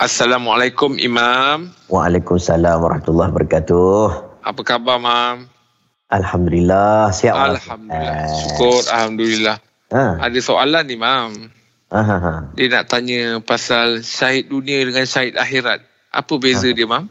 Assalamualaikum Imam. Waalaikumsalam warahmatullahi wabarakatuh. Apa khabar Mam? Alhamdulillah siap. Alhamdulillah. Syukur alhamdulillah. Ha. Ada soalan ni Mam. Aha. Ha. Dia nak tanya pasal syahid dunia dengan syahid akhirat. Apa beza Aha. dia Mam?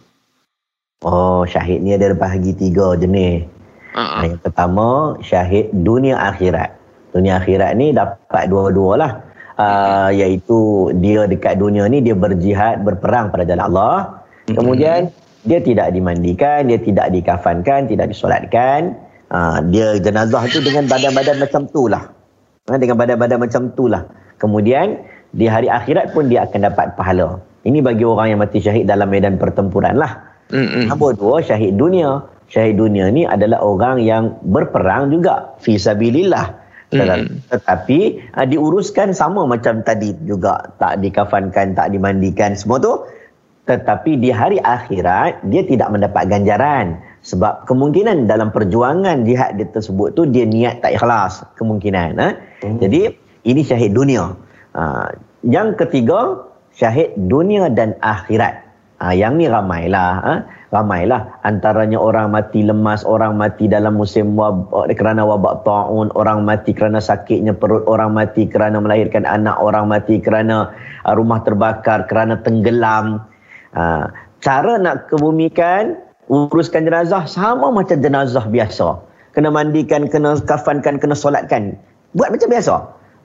Oh, syahid ni ada bahagi tiga jenis. Uh-huh. Yang pertama, syahid dunia akhirat. Dunia akhirat ni dapat dua-dua lah. Uh, iaitu dia dekat dunia ni, dia berjihad, berperang pada jalan Allah. Kemudian, uh-huh. dia tidak dimandikan, dia tidak dikafankan, tidak disolatkan. Uh, dia jenazah tu dengan badan-badan macam tu lah. Uh, dengan badan-badan macam tu lah. Kemudian, di hari akhirat pun dia akan dapat pahala. Ini bagi orang yang mati syahid dalam medan pertempuran lah. Mm-hmm. Nombor dua, syahid dunia. Syahid dunia ni adalah orang yang berperang juga. Fisabilillah. Mm-hmm. Tetapi uh, diuruskan sama macam tadi juga. Tak dikafankan, tak dimandikan, semua tu. Tetapi di hari akhirat, dia tidak mendapat ganjaran. Sebab kemungkinan dalam perjuangan jihad dia tersebut tu, dia niat tak ikhlas. Kemungkinan. Ha? Mm-hmm. Jadi, ini syahid dunia. Uh, yang ketiga, syahid dunia dan akhirat. Ha, yang ni ramailah. Ha? Ramailah. Antaranya orang mati lemas, orang mati dalam musim wab, kerana wabak ta'un, orang mati kerana sakitnya perut, orang mati kerana melahirkan anak, orang mati kerana uh, rumah terbakar, kerana tenggelam. Ha, cara nak kebumikan, uruskan jenazah sama macam jenazah biasa. Kena mandikan, kena kafankan, kena solatkan. Buat macam biasa.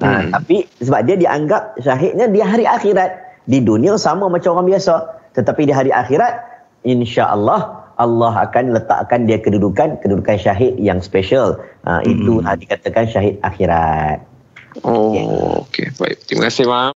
Ha, hmm. Tapi sebab dia dianggap syahidnya di hari akhirat. Di dunia sama macam orang biasa. Tetapi di hari akhirat, insya-Allah Allah akan letakkan dia kedudukan kedudukan syahid yang special. Uh, hmm. Itu dikatakan syahid akhirat. Oh, okey. Okay. Baik. Terima kasih, Mak.